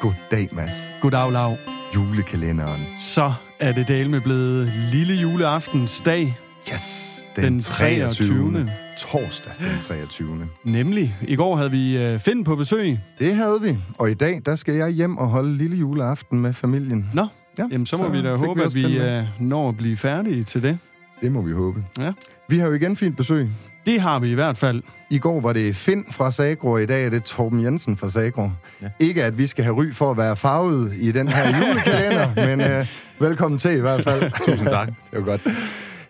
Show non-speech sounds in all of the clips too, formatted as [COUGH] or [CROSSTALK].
Goddag, Mads. Goddag, Lav. Julekalenderen. Så er det dale med blevet lille juleaftens dag, Yes. Den 23.. Torsdag den 23. nemlig. I går havde vi øh, Finn på besøg. Det havde vi. Og i dag, der skal jeg hjem og holde lille juleaften med familien. Nå, Ja, jamen så må så vi da håbe, vi at vi den øh, når at blive færdige til det. Det må vi håbe. Ja. Vi har jo igen fint besøg. Det har vi i hvert fald. I går var det Finn fra Sagro, og i dag er det Torben Jensen fra Sagro. Ja. Ikke at vi skal have ry for at være farvet i den her [LAUGHS] julekalender, men øh, velkommen til i hvert fald. [LAUGHS] Tusind tak. det var godt.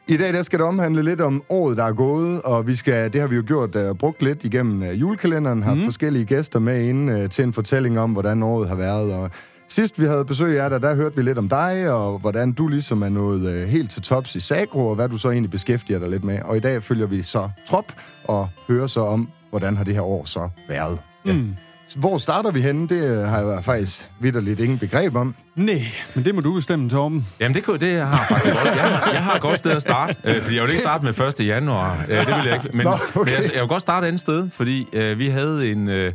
I dag der skal det omhandle lidt om året, der er gået, og vi skal, det har vi jo gjort uh, brugt lidt igennem uh, julekalenderen, har mm. forskellige gæster med inde uh, til en fortælling om, hvordan året har været. Og sidst vi havde besøg af dig, der hørte vi lidt om dig, og hvordan du ligesom er nået uh, helt til tops i Sagro, og hvad du så egentlig beskæftiger dig lidt med. Og i dag følger vi så trop og hører så om, hvordan har det her år så været. Mm. Hvor starter vi henne? Det uh, har jeg faktisk vidderligt ingen begreb om. Nej, men det må du bestemme, Torben. Jamen, det, kunne, det har jeg faktisk godt. Jeg, har- jeg har et godt sted at starte, øh, fordi jeg vil ikke starte med 1. januar. Øh, det vil jeg ikke. Men, Nå, okay. men jeg, jeg vil godt starte et andet sted, fordi øh, vi havde en... Øh,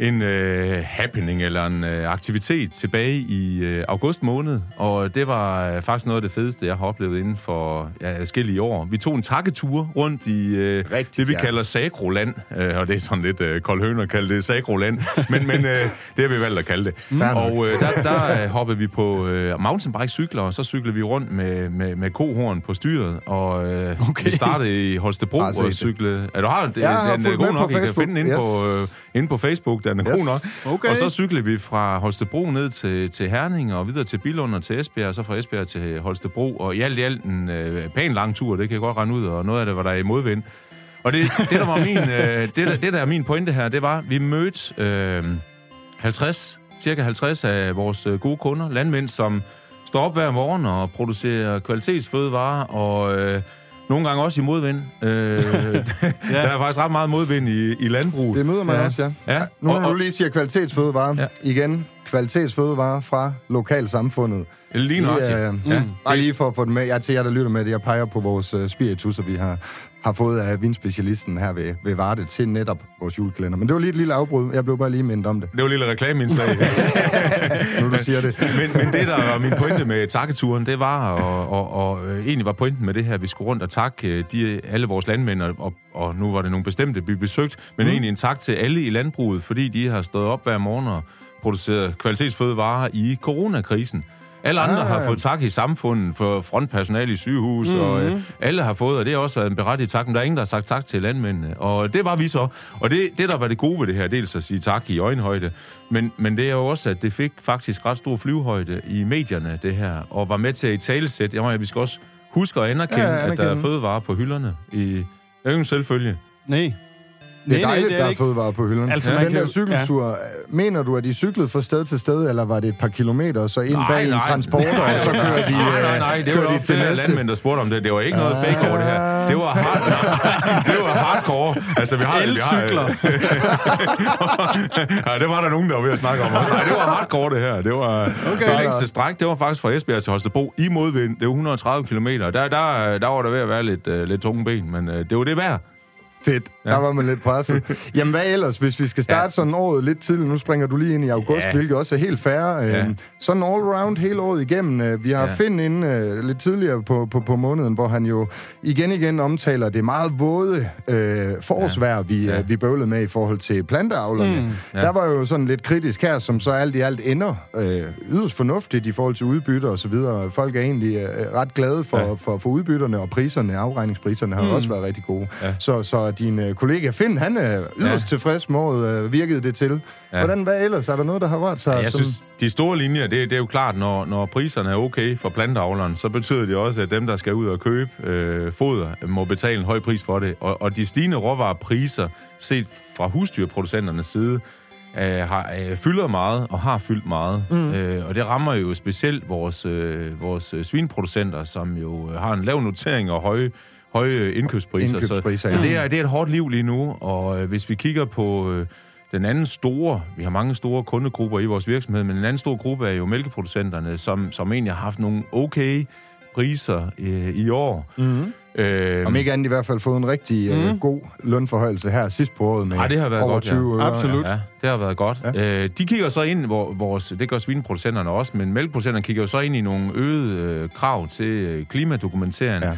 en øh, happening eller en øh, aktivitet tilbage i øh, august måned, og det var øh, faktisk noget af det fedeste, jeg har oplevet inden for ja, forskellige år. Vi tog en takketur rundt i øh, Rigtigt, det, vi ja. kalder Sagroland, øh, og det er sådan lidt øh, kold høn at kalde det Sagroland, men, men øh, det har vi valgt at kalde det. Nok. Og øh, der, der øh, hoppede vi på øh, mountainbike-cykler, og så cyklede vi rundt med, med, med kohorn på styret, og øh, Okay. vi startede i Holstebro og cyklede... Ja, du har det, har den er fulgt god nok, I kan finde den inde, Yes. på, øh, inde på Facebook, den er Yes. god nok. Okay. Og så cyklede vi fra Holstebro ned til, til Herning, og videre til Billund og til Esbjerg, og så fra Esbjerg til Holstebro, og i alt i alt en øh, pæn lang tur, det kan jeg godt regne ud, og noget af det var der i modvind. Og det, det, der var min, øh, det, der, det, der er min pointe her, det var, at vi mødte øh, 50, cirka 50 af vores øh, gode kunder, landmænd, som står op hver morgen og producerer kvalitetsfødevarer, og øh, nogle gange også i modvind. Øh, [LAUGHS] [LAUGHS] Der er faktisk ret meget modvind i, i landbruget. Det møder man Ja. også, ja. Ja, Nu og- når du og- lige siger kvalitetsfødevarer, ja. Ja. igen, kvalitetsfødevarer fra lokalsamfundet. Lige øh, Ja. Bare lige for at få det med. Jeg til jer, der lytter med det. Jeg peger på vores uh, spiritusser, vi har, har fået af vinspecialisten her ved, ved Varde til netop vores julekalender. Men det var lige et lille afbrud. Jeg blev bare lige mindet om det, Det var et lille reklameindslag. [LAUGHS] nu du siger det. men, men det, der var min pointe med takketuren, det var, og, og, og øh, egentlig var pointen med det her, at vi skulle rundt og takke øh, de, alle vores landmænd, og, og nu var det nogle bestemte, vi besøgte, men mm. egentlig en tak til alle i landbruget, fordi de har stået op hver morgen og produceret kvalitetsfødevarer i coronakrisen. Alle andre Ah. har fået tak i samfundet for frontpersonale i sygehus, mm-hmm. og øh, alle har fået, og det har også været en berettiget tak, men der er ingen, der har sagt tak til landmændene. Og det var vi så. Og det, det der var det gode ved det her, dels at sige tak i øjenhøjde, men, men det er jo også, at det fik faktisk ret stor flyvehøjde i medierne, det her, og var med til at i talesæt. Jeg vi skal også huske at anerkende, Ja, ja, anerkende. at der er fødevarer på hylderne. I, det er jo en selvfølge. Nej. Det er Nej, nej, dejligt, det er der er ikke. fødevarer på hylderne. Altså, ja. Den kan der cykeltur, ja. mener du, at de cyklede fra sted til sted, eller var det et par kilometer, så ind Nej, bag en nej. transporter, og så kører de, Nej, nej, øh, nej, det var de til næste? landmænd, der spurgte om det. Det var ikke noget fake over det her. Det var, hard, [LAUGHS] det var hardcore. Altså, vi har, vi har, Elcykler. [LAUGHS] ja, det var der nogen, der var ved at snakke om. også. Nej, det var hardcore, det her. Det var okay. det længste stræk. Det var faktisk fra Esbjerg til Holstebro i modvind. Det var 130 km. Der, der, der var der ved at være lidt, uh, lidt tunge ben, men uh, det var det værd. Fedt. Ja. Der var man lidt presset. [LAUGHS] Jamen, hvad ellers, hvis vi skal starte ja. Sådan året lidt tidligt? Nu springer du lige ind i august, ja. Hvilket også er helt fair. Ja. Ja. Sådan all round hele året igennem. Øh, Vi har ja. Finn inde øh, lidt tidligere på, på, på måneden, hvor han jo igen igen omtaler det meget våde øh, ja. vi, ja. Ja. vi bøvlede med i forhold til planteavlerne. Mm. Ja. Der var jo sådan lidt kritisk her, som så alt i alt ender øh, yderst fornuftigt i forhold til udbytter og så videre. Folk er egentlig øh, ret glade for, ja. Ja. for, for udbytterne, og priserne, afregningspriserne har mm. også været rigtig gode. Ja. Så, så din øh, kollega Finn, han er yderst ja. Tilfreds med, øh, virkede det til. Ja. Ja. Hvordan, hvad ellers? Er der noget, der har rørt sig? Ja, jeg som... synes, de store linjer, det, det er jo klart, når, når priserne er okay for planteavleren, så betyder det også, at dem, der skal ud og købe øh, foder, må betale en høj pris for det. Og, og de stigende råvarepriser, set fra husdyrproducenternes side, øh, har, øh, fylder meget og har fyldt meget. Mm. Øh, og det rammer jo specielt vores, øh, vores øh, svinproducenter, som jo øh, har en lav notering og høje høje indkøbspriser. Indkøbspriser, så, ja. så det, er, det er et hårdt liv lige nu, og øh, hvis vi kigger på øh, den anden store, vi har mange store kundegrupper i vores virksomhed, men den anden store gruppe er jo mælkeproducenterne, som, som egentlig har haft nogle okay priser øh, i år. Mm-hmm. Øh, Om ikke andet i hvert fald fået en rigtig mm. god lønforhøjelse her sidst på året med Ej, det har været over godt, ja. 20 øre. Absolut. Ja, det har været godt. Ja. Øh, de kigger så ind, hvor vores, det gør svineproducenterne også, men mælkeproducenterne kigger jo så ind i nogle øgede øh, krav til øh, klimadokumentering. Ja.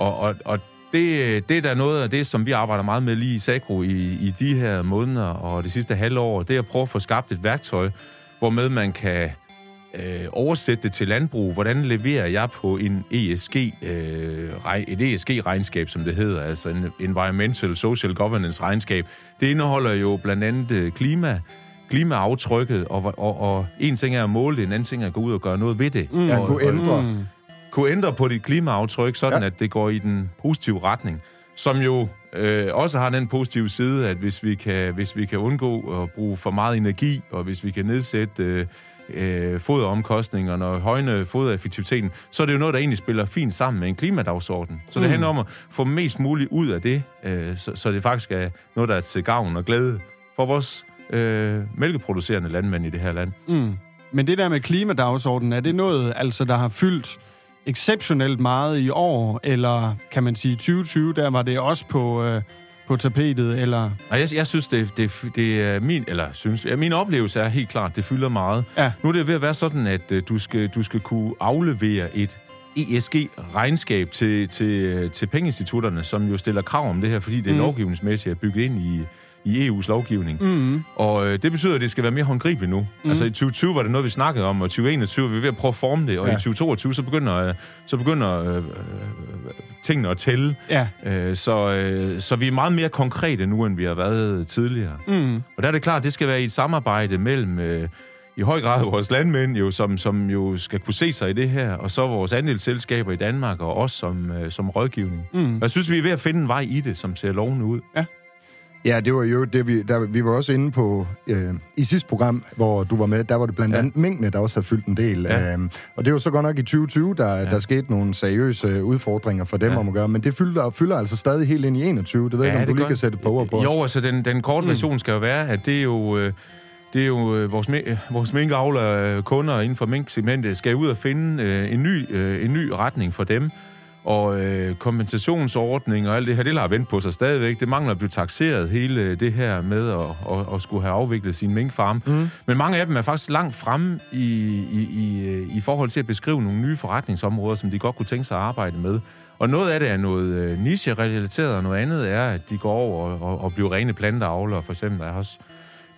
Og, og, og det, det er da noget af det, som vi arbejder meget med lige i Sagro i, i de her måneder og det sidste halvår. Det er at prøve at få skabt et værktøj, hvormed man kan øh, oversætte det til landbrug. Hvordan leverer jeg på en ESG, øh, et ESG-regnskab, som det hedder, altså en Environmental Social Governance regnskab. Det indeholder jo blandt andet øh, klima, klimaaftrykket, og, og, og en ting er at måle det, en anden ting er at gå ud og gøre noget ved det. Ja, og, kunne ændre. Mm. Kunne ændre på dit klimaaftryk, sådan Ja. at det går i den positive retning. Som jo øh, også har den positive side, at hvis vi, kan, hvis vi kan undgå at bruge for meget energi, og hvis vi kan nedsætte øh, øh, foderomkostningerne og højne fodereffektiviteten, så er det jo noget, der egentlig spiller fint sammen med en klimadagsorden. Så det Mm. handler om at få mest muligt ud af det, øh, så, så det faktisk er noget, der er til gavn og glæde for vores øh, mælkeproducerende landmænd i det her land. Mm. Men det der med klimadagsordenen, er det noget, altså, der har fyldt exceptionelt meget i år, eller kan man sige 2020, der var det også på, øh, på tapetet, eller... Nej, jeg, jeg synes, det, det, det er min, eller synes, ja, min oplevelse er helt klart, det fylder meget. Ja. Nu er det ved at være sådan, at uh, du, skal, du skal kunne aflevere et ESG-regnskab til, til, til pengeinstitutterne, som jo stiller krav om det her, fordi det mm. lovgivningsmæssigt er bygget ind i, i EU's lovgivning. Mm. Og øh, det betyder, at det skal være mere håndgribeligt nu. Mm. Altså i 2020 var det noget, vi snakkede om, og 2021 er vi ved at prøve at forme det, og Ja. i 2022 så begynder, øh, så begynder øh, øh, tingene at tælle. Ja. Øh, så, øh, så vi er meget mere konkrete nu, end vi har været tidligere. Mm. Og der er det klart, at det skal være i et samarbejde mellem øh, i høj grad vores landmænd, jo, som, som jo skal kunne se sig i det her, og så vores andelsselskaber i Danmark, og os som, øh, som rådgivning. Mm. Jeg synes, vi er ved at finde en vej i det, som ser lovende ud. Ja, det var jo det, vi, der, vi var også inde på øh, i sidste program, hvor du var med, der var det blandt Ja. andet mængdene, der også havde fyldt en del. Ja. Øhm, og det var så godt nok i 2020, der, ja. der skete nogle seriøse øh, udfordringer for dem Ja. om at gøre, men det fylder, fylder altså stadig helt ind i 21. Det ved jeg ikke, om du lige kan sætte par ord på. os. Jo, altså den, den korte version skal jo være, at det er jo... Øh, det er jo øh, vores, mi- vores minkavler øh, kunder inden for minksegmentet skal ud og finde øh, en, ny, øh, en ny retning for dem. Og øh, kompensationsordning og alt det her, det lader vente på sig stadigvæk. Det mangler at blive taxeret hele det her med at, at, at skulle have afviklet sin minkfarm. Mm. Men mange af dem er faktisk langt fremme i, i, i, øh, i forhold til at beskrive nogle nye forretningsområder, som de godt kunne tænke sig at arbejde med. Og noget af det er noget øh, niche-relateret, og noget andet er, at de går over og, og, og bliver rene planteavlere. For eksempel, jeg har også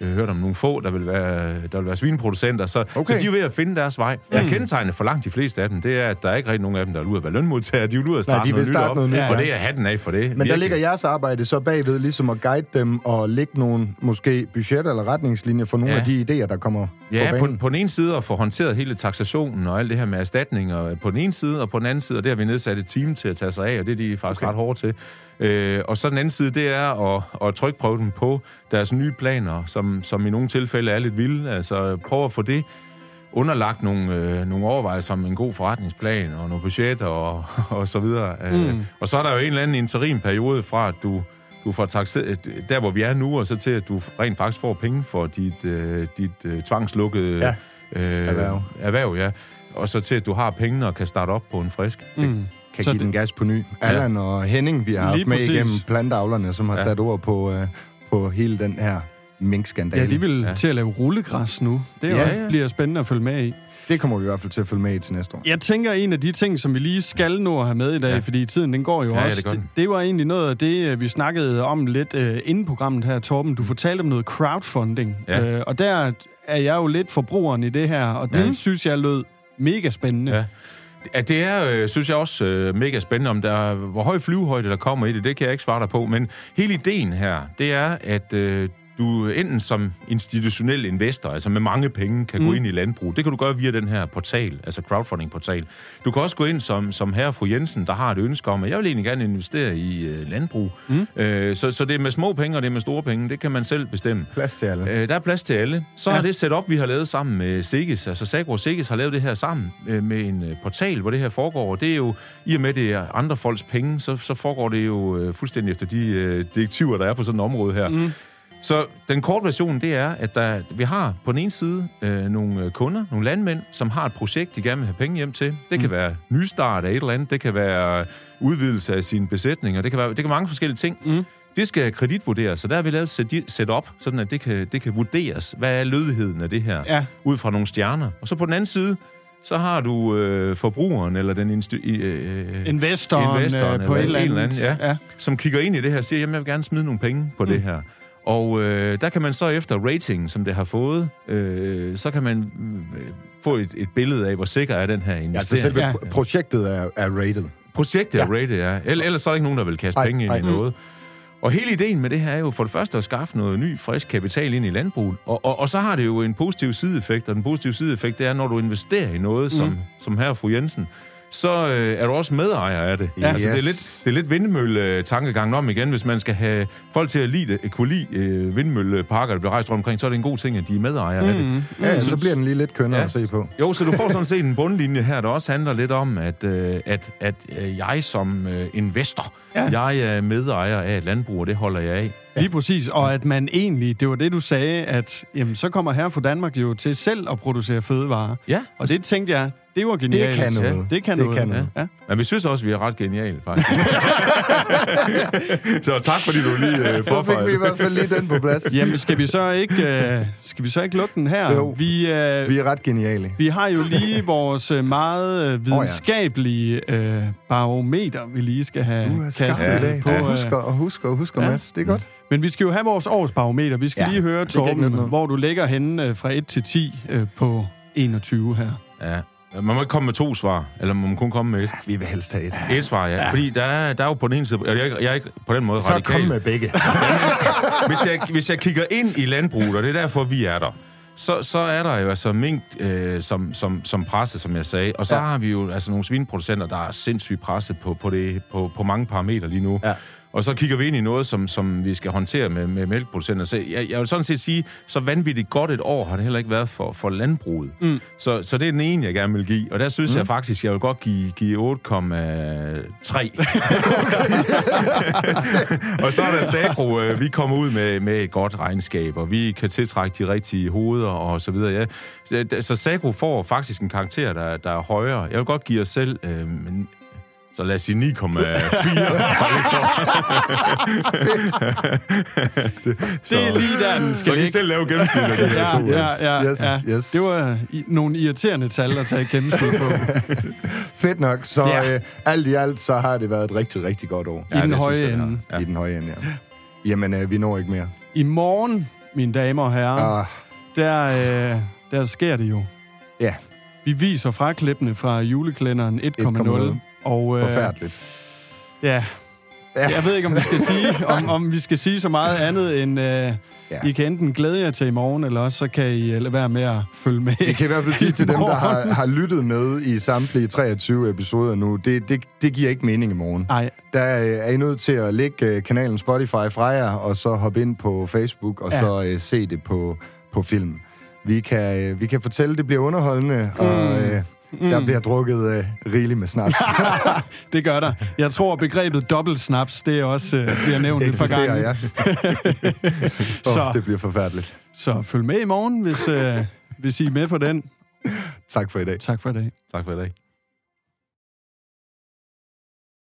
øh, hørt om nogle få, der vil være, der vil være svineproducenter. Så, Okay. så de er ved at finde deres vej. Ja. Kendetegnet for langt de fleste af dem, det er, at der er ikke rigtig nogen af dem, der er ude at være lønmodtagere. De er ude at starte, de vil noget, starte nyt op. noget nyt, Og ja. det er hatten af for det. Men der Virkelig. ligger jeres arbejde så bagved, ligesom at guide dem og lægge nogle måske budget eller retningslinjer for nogle Ja. af de idéer, der kommer Ja, på på, banen. på den ene side at få håndteret hele taxationen og alt det her med erstatninger på den ene side, og på den anden side, og det har vi nedsat et team til at tage sig af, og det er de faktisk okay. ret hårde til. Øh, og så den anden side, det er at, at trykprøve dem på deres nye planer, som, som i nogle tilfælde er lidt vilde. Altså prøve at få det underlagt nogle, øh, nogle overvejelser om en god forretningsplan og nogle budgetter og, [LAUGHS] og så videre. Mm. Øh, og så er der jo en eller anden interimperiode fra, at du, du får taxeret, der hvor vi er nu, og så til, at du rent faktisk får penge for dit, øh, dit øh, tvangslukkede Ja. øh, Erhverv. erhverv ja. Og så til, at du har pengene og kan starte op på en frisk. Mm. kan Så give det- den gas på ny. Allan og Henning, vi har haft Lige med præcis. igennem planteavlerne, som har Ja. sat ord på, øh, på hele den her minkskandale. Ja, de vil ja. Ja. til at lave rullegræs nu. Det er Ja, ja, ja. bliver spændende at følge med i. Det kommer vi i hvert fald til at følge med i til næste år. Jeg tænker, en af de ting, som vi lige skal nå at have med i dag, ja. Ja. fordi tiden den går jo Ja, ja, også, det gør det, den. det var egentlig noget af det, øh, vi snakkede om lidt uh, inden programmet her, Torben. Du fortalte om noget crowdfunding, Ja. uh, og der er jeg jo lidt forbrugeren i det her, og det Ja. synes jeg lød mega spændende. Ja. Ja, det er, øh, synes jeg også, øh, mega spændende, om der, hvor høj flyvehøjde der kommer i det, det kan jeg ikke svare dig på. Men hele ideen her, det er, at øh, du enten som institutionel investor, altså med mange penge, kan mm. gå ind i landbrug. Det kan du gøre via den her portal, altså crowdfunding-portal. Du kan også gå ind som, som herre fru Jensen, der har et ønske om, at jeg vil egentlig gerne investere i øh, landbrug. Mm. Øh, så, så det er med små penge, og det er med store penge. Det kan man selv bestemme. Plads til alle. Øh, der er plads til alle. Så ja. Har det setup, vi har lavet sammen med Sikkes, altså Sagro Sikkes har lavet det her sammen øh, med en øh, portal, hvor det her foregår. Og det er jo, i og med det er andre folks penge, så, så foregår det jo øh, fuldstændig efter de øh, direktiver, der er på sådan et område her. Mm. Så den korte version, det er, at der, vi har på den ene side øh, nogle kunder, nogle landmænd, som har et projekt, de gerne vil have penge hjem til. Det kan mm. være nystart af et eller andet, det kan være udvidelse af sine besætninger, det kan være det kan være mange forskellige ting. Mm. Det skal kreditvurderes, så der har vi lavet et set op, sådan at det kan, det kan vurderes. Hvad er lødigheden af det her? Ja. Ud fra nogle stjerner. Og så på den anden side, så har du øh, forbrugeren, eller den instu- øh, investoren, investoren øh, på et eller andet, anden, ja, ja. som kigger ind i det her og siger, jamen jeg vil gerne smide nogle penge på mm. det her. Og øh, der kan man så efter rating, som det har fået, øh, så kan man øh, få et, et billede af, hvor sikker er den her investering. Ja, så selve ja. projektet er, er rated. Projektet ja. er rated, ja. Ellers så er der ikke nogen, der vil kaste ej, penge ind ej, i noget. Og hele ideen med det her er jo for det første at skaffe noget ny, frisk kapital ind i landbruget. Og, og, og så har det jo en positiv sideeffekt, og den positive sideeffekt det er, når du investerer i noget, som, mm. som her fru Jensen, så øh, er du også medejer af det. Ja. Altså, yes. det, er lidt, det er lidt vindmølle-tankegangen om igen. Hvis man skal have folk til at lide, kunne lide øh, vindmølleparker, der bliver rejst rundt omkring, så er det en god ting, at de er medejer mm. af det. Mm. Ja, så bliver den lige lidt kønnere ja. at se på. Jo, så du får sådan set [LAUGHS] en bundlinje her, der også handler lidt om, at, øh, at, at øh, jeg som øh, investor, ja. jeg er medejer af et landbrug, og det holder jeg af. Ja. Lige præcis, og at man egentlig, det var det, du sagde, at jamen, så kommer her fra Danmark jo til selv at producere fødevarer. Ja. Og det tænkte jeg, det var genialt. Det kan noget. Ja, det kan det noget. Kan noget. Ja. Men vi synes også, vi er ret geniale, faktisk. [LAUGHS] så tak, fordi du lige uh, Så fik vi i hvert fald lige den på plads. [LAUGHS] Jamen, skal vi så ikke, uh, skal vi så ikke lukke den her? Jo, vi, uh, vi er ret geniale. Vi har jo lige [LAUGHS] vores uh, meget uh, videnskabelige uh, barometer, vi lige skal have kastet ja. i dag. På, uh, husker og husker og husker, ja. Mads. Det er godt. Men vi skal jo have vores årsbarometer. Vi skal ja, lige høre, Torben, hvor du ligger henne uh, fra 1 til 10 uh, på 21 her. Ja, man må ikke komme med to svar, eller man må kun komme med et. Vi vil helst have et. Et svar, ja. ja. Fordi der er, der er jo på den ene side, jeg, jeg, jeg er ikke på den måde Så radikal. Så kom med begge. [LAUGHS] hvis, jeg, hvis jeg kigger ind i landbruget, og det er derfor, vi er der, så, så er der jo altså mink øh, som, som, som presse, som jeg sagde. Og så ja. har vi jo altså nogle svineproducenter, der er sindssygt presse på, på, det, på, på mange parametre lige nu. Ja. Og så kigger vi ind i noget, som, som vi skal håndtere med, med mælkeproducenter. Så jeg, jeg vil sådan set sige, så vanvittigt godt et år har det heller ikke været for, for landbruget. Mm. Så, så det er den ene, jeg gerne vil give. Og der synes mm. jeg faktisk, jeg vil godt give, give 8,3. [LAUGHS] og så er der Sagro, øh, vi kommer ud med, med et godt regnskab, og vi kan tiltrække de rigtige hoveder og så videre. Ja. Så Sagro får faktisk en karakter, der, der er højere. Jeg vil godt give os selv øh, så lad os sige 9,4. det, [LAUGHS] det er lige der, den skal Så kan I selv lave gennemsnit af det her ja, to. Ja, ja, yes, ja. Yes. Det var i, nogle irriterende tal at tage gennemsnit på. [LAUGHS] Fedt nok. Så ja. øh, alt i alt, så har det været et rigtig, rigtig godt år. I den høje ende. Ja. I den høje ende, ja. Jamen, øh, vi når ikke mere. I morgen, mine damer og herrer, ah. der, øh, der sker det jo. Ja. Vi viser fra klippene fra juleklænderen 1,0. Og, øh, Forfærdeligt. Ja. ja. Jeg ved ikke, om vi skal sige, [LAUGHS] om, om vi skal sige så meget andet end... Øh, Ja. I kan enten glæde jer til i morgen, eller også så kan I lade være med at følge med Vi kan i hvert fald [LAUGHS] sige til dem, der har, har lyttet med i samtlige 23 episoder nu, det, det, det giver ikke mening i morgen. Nej. Der er I nødt til at lægge kanalen Spotify fra jer, og så hoppe ind på Facebook, og ja. så uh, se det på, på film. Vi kan, uh, vi kan fortælle, at det bliver underholdende, mm. og... Uh, Mm. Der bliver drukket uh, rigeligt med snaps. [LAUGHS] det gør der. Jeg tror, begrebet dobbelt snaps, det er også uh, bliver nævnt et par gange. ja. [LAUGHS] oh, så, det bliver forfærdeligt. Så følg med i morgen, hvis, uh, hvis I er med på den. tak for i dag. Tak for i dag. Tak for i dag.